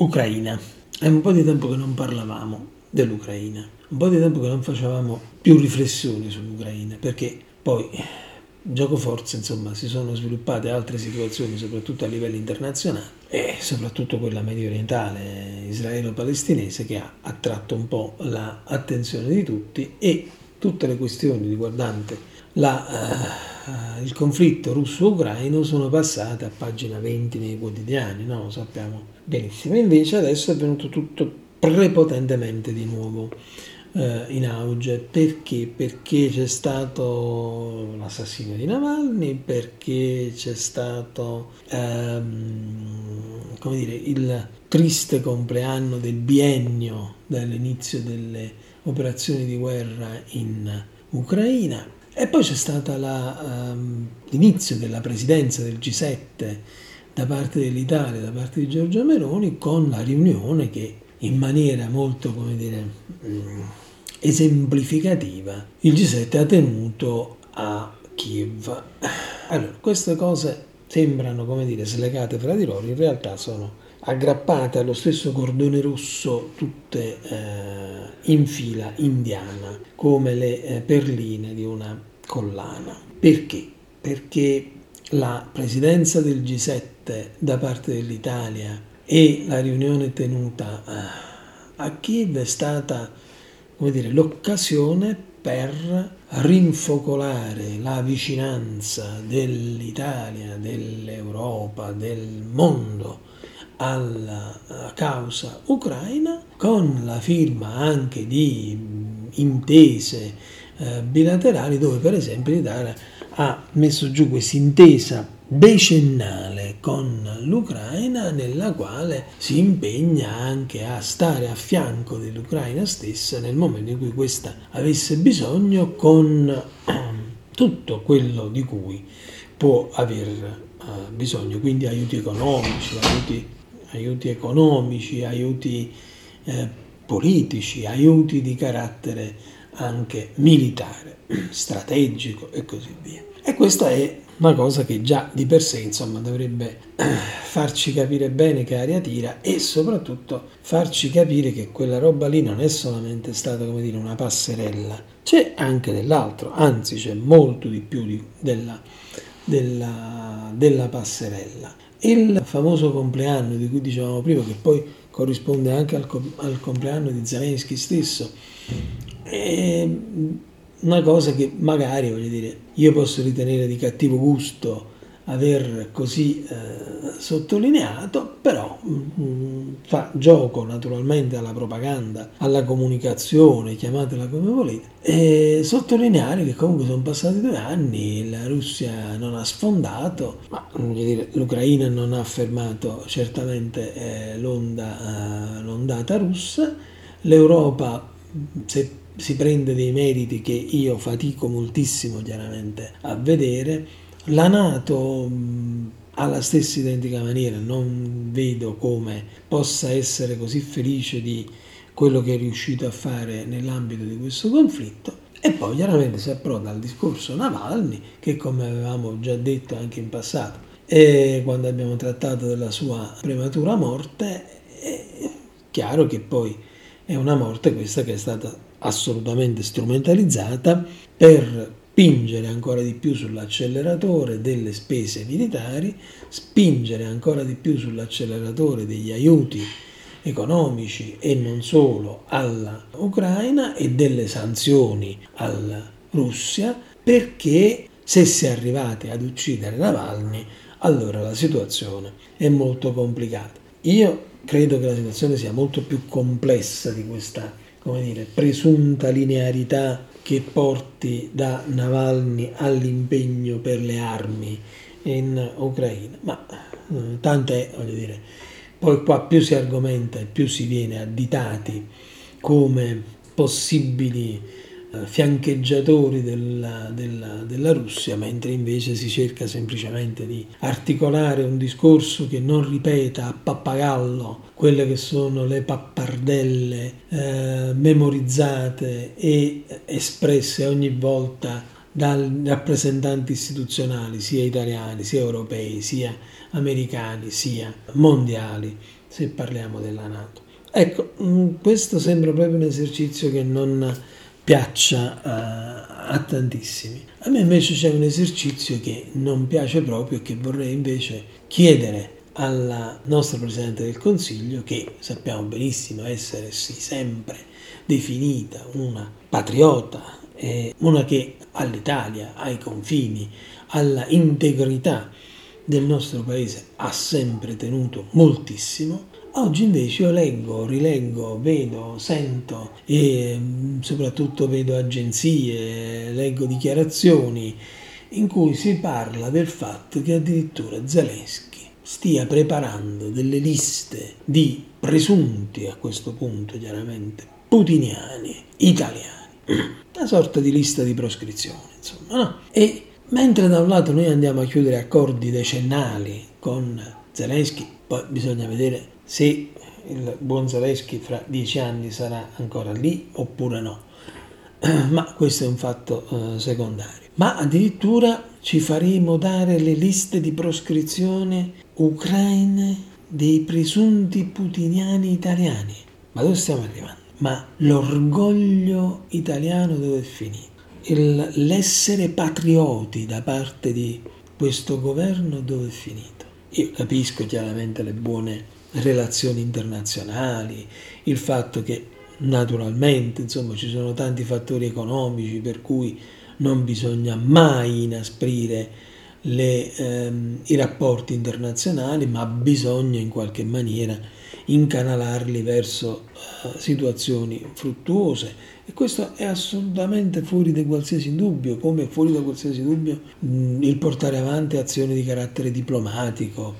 Ucraina. È un po' di tempo che non parlavamo dell'Ucraina, un po' di tempo che non facevamo più riflessioni sull'Ucraina, perché poi gioco forza, insomma, si sono sviluppate altre situazioni, soprattutto a livello internazionale e soprattutto quella medio orientale, israelo-palestinese, che ha attratto un po' l'attenzione di tutti e tutte le questioni riguardanti la, uh, il conflitto russo-ucraino sono passate a pagina 20 nei quotidiani, no? lo sappiamo benissimo. Invece adesso è venuto tutto prepotentemente di nuovo uh, in auge. Perché? Perché c'è stato l'assassinio di Navalny, perché c'è stato um, come dire, il triste compleanno del biennio dall'inizio delle operazioni di guerra in Ucraina e poi c'è stato um, l'inizio della presidenza del G7 da parte dell'Italia, da parte di Giorgia Meloni, con la riunione che in maniera molto, come dire, mm, esemplificativa il G7 ha tenuto a Kiev. Allora, queste cose sembrano, come dire, slegate fra di loro, in realtà sono aggrappate allo stesso cordone rosso tutte eh, in fila indiana come le eh, perline di una collana. Perché? Perché la presidenza del G7 da parte dell'Italia e la riunione tenuta eh, a Kiev è stata come dire, l'occasione per rinfocolare la vicinanza dell'Italia, dell'Europa, del mondo alla causa ucraina con la firma anche di intese eh, bilaterali dove per esempio l'Italia ha messo giù questa intesa decennale con l'Ucraina nella quale si impegna anche a stare a fianco dell'Ucraina stessa nel momento in cui questa avesse bisogno con tutto quello di cui può aver eh, bisogno, quindi aiuti economici, aiuti aiuti economici, aiuti eh, politici, aiuti di carattere anche militare, strategico e così via. E questa è una cosa che già di per sé insomma, dovrebbe eh, farci capire bene che aria tira e soprattutto farci capire che quella roba lì non è solamente stata come dire una passerella, c'è anche dell'altro, anzi c'è molto di più di, della, della, della passerella. Il famoso compleanno di cui dicevamo prima, che poi corrisponde anche al, al compleanno di Zelensky stesso, è una cosa che magari, voglio dire, io posso ritenere di cattivo gusto aver così eh, sottolineato, però mh, mm, fa gioco naturalmente alla propaganda, alla comunicazione, chiamatela come volete, e sottolineare che comunque sono passati due anni, la Russia non ha sfondato, ma dire, l'Ucraina non ha fermato certamente eh, l'onda, eh, l'ondata russa, l'Europa se si prende dei meriti che io fatico moltissimo chiaramente a vedere, la Nato alla stessa identica maniera non vedo come possa essere così felice di quello che è riuscito a fare nell'ambito di questo conflitto. E poi chiaramente si approda al discorso Navalny, che come avevamo già detto anche in passato, quando abbiamo trattato della sua prematura morte, è chiaro che poi è una morte questa che è stata assolutamente strumentalizzata per spingere ancora di più sull'acceleratore delle spese militari, spingere ancora di più sull'acceleratore degli aiuti economici e non solo all'Ucraina e delle sanzioni alla Russia, perché se si è arrivati ad uccidere Navalny, allora la situazione è molto complicata. Io credo che la situazione sia molto più complessa di questa, come dire, presunta linearità che porti da Navalny all'impegno per le armi in Ucraina, ma eh, tanto è, voglio dire, poi qua più si argomenta e più si viene additati come possibili fiancheggiatori della, della, della, Russia, mentre invece si cerca semplicemente di articolare un discorso che non ripeta a pappagallo quelle che sono le pappardelle eh, memorizzate e espresse ogni volta dai rappresentanti istituzionali, sia italiani, sia europei, sia americani, sia mondiali, se parliamo della Nato. Ecco, mm, questo sembra proprio un esercizio che non piaccia a, a tantissimi. A me invece c'è un esercizio che non piace proprio e che vorrei invece chiedere alla nostra Presidente del Consiglio, che sappiamo benissimo essere sì sempre definita una patriota, eh, una che all'Italia, ai confini, alla integrità del nostro paese ha sempre tenuto moltissimo. Oggi invece io leggo, rileggo, vedo, sento e mm, soprattutto vedo agenzie, leggo dichiarazioni in cui si parla del fatto che addirittura Zelensky stia preparando delle liste di presunti, a questo punto chiaramente, putiniani, italiani, una sorta di lista di proscrizione, insomma, no? E mentre da un lato noi andiamo a chiudere accordi decennali con Zelensky, poi bisogna vedere se il buon Zelensky fra dieci anni sarà ancora lì oppure no, ma questo è un fatto eh, secondario. Ma addirittura ci faremo dare le liste di proscrizione ucraine dei presunti putiniani italiani. Ma dove stiamo arrivando? Ma l'orgoglio italiano dove è finito? Il, l'essere patrioti da parte di questo governo dove è finito? Io capisco chiaramente le buone relazioni internazionali, il fatto che naturalmente insomma ci sono tanti fattori economici per cui non bisogna mai inasprire le, ehm, i rapporti internazionali, ma bisogna in qualche maniera incanalarli verso uh, situazioni fruttuose. E questo è assolutamente fuori da qualsiasi dubbio, come fuori da qualsiasi dubbio mh, il portare avanti azioni di carattere diplomatico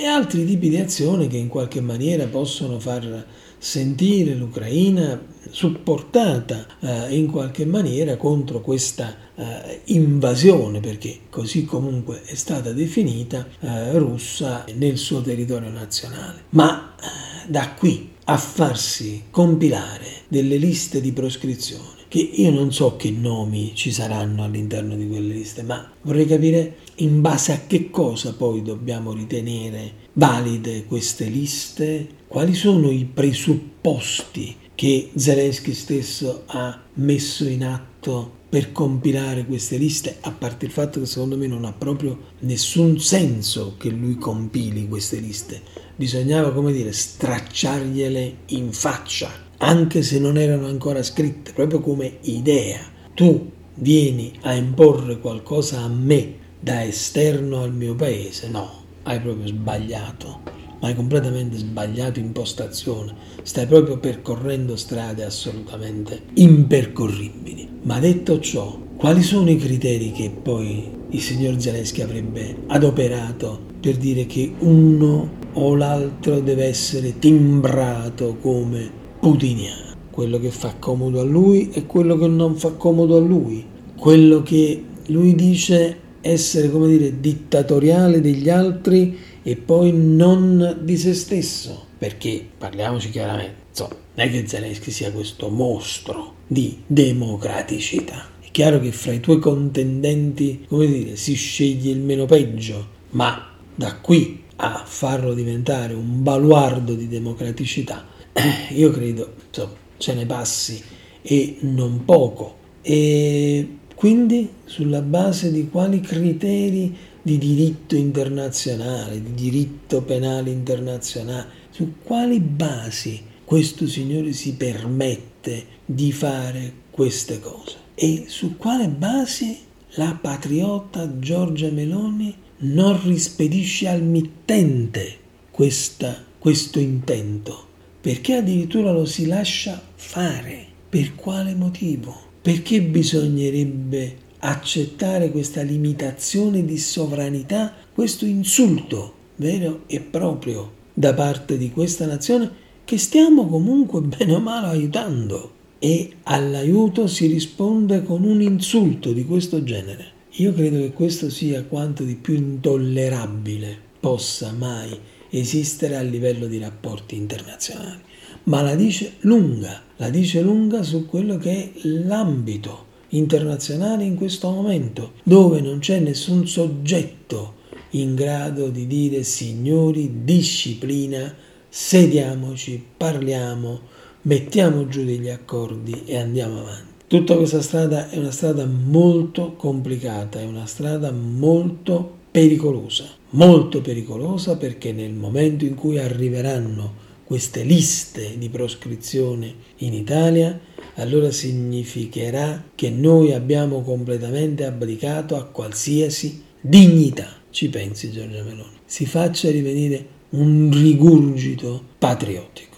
e altri tipi di azioni che in qualche maniera possono far sentire l'Ucraina supportata eh, in qualche maniera contro questa eh, invasione, perché così comunque è stata definita, eh, russa nel suo territorio nazionale. Ma eh, da qui a farsi compilare delle liste di proscrizione che io non so che nomi ci saranno all'interno di quelle liste, ma vorrei capire in base a che cosa poi dobbiamo ritenere valide queste liste, quali sono i presupposti che Zelensky stesso ha messo in atto per compilare queste liste, a parte il fatto che secondo me non ha proprio nessun senso che lui compili queste liste. Bisognava, come dire, stracciargliele in faccia anche se non erano ancora scritte, proprio come idea. Tu vieni a imporre qualcosa a me da esterno al mio paese? No, hai proprio sbagliato, hai completamente sbagliato impostazione. Stai proprio percorrendo strade assolutamente impercorribili. Ma detto ciò, quali sono i criteri che poi il signor Zelensky avrebbe adoperato per dire che uno o l'altro deve essere timbrato come putiniano, quello che fa comodo a lui e quello che non fa comodo a lui, quello che lui dice essere, come dire, dittatoriale degli altri e poi non di se stesso, perché parliamoci chiaramente, insomma, non è che Zelensky sia questo mostro di democraticità. È chiaro che fra i tuoi contendenti, come dire, si sceglie il meno peggio, ma da qui a farlo diventare un baluardo di democraticità io credo insomma, ce ne passi e non poco. E quindi sulla base di quali criteri di diritto internazionale, di diritto penale internazionale, su quali basi questo signore si permette di fare queste cose e su quale basi la patriota Giorgia Meloni non rispedisce al mittente questa, questo intento perché addirittura lo si lascia fare? Per quale motivo? Perché bisognerebbe accettare questa limitazione di sovranità, questo insulto vero e proprio da parte di questa nazione che stiamo comunque bene o male aiutando e all'aiuto si risponde con un insulto di questo genere. Io credo che questo sia quanto di più intollerabile possa mai esistere a livello di rapporti internazionali, ma la dice lunga, la dice lunga su quello che è l'ambito internazionale in questo momento, dove non c'è nessun soggetto in grado di dire signori disciplina, sediamoci, parliamo, mettiamo giù degli accordi e andiamo avanti. Tutta questa strada è una strada molto complicata, è una strada molto pericolosa, molto pericolosa perché nel momento in cui arriveranno queste liste di proscrizione in Italia, allora significherà che noi abbiamo completamente abdicato a qualsiasi dignità. Ci pensi Giorgia Meloni? Si faccia rivenire un rigurgito patriottico.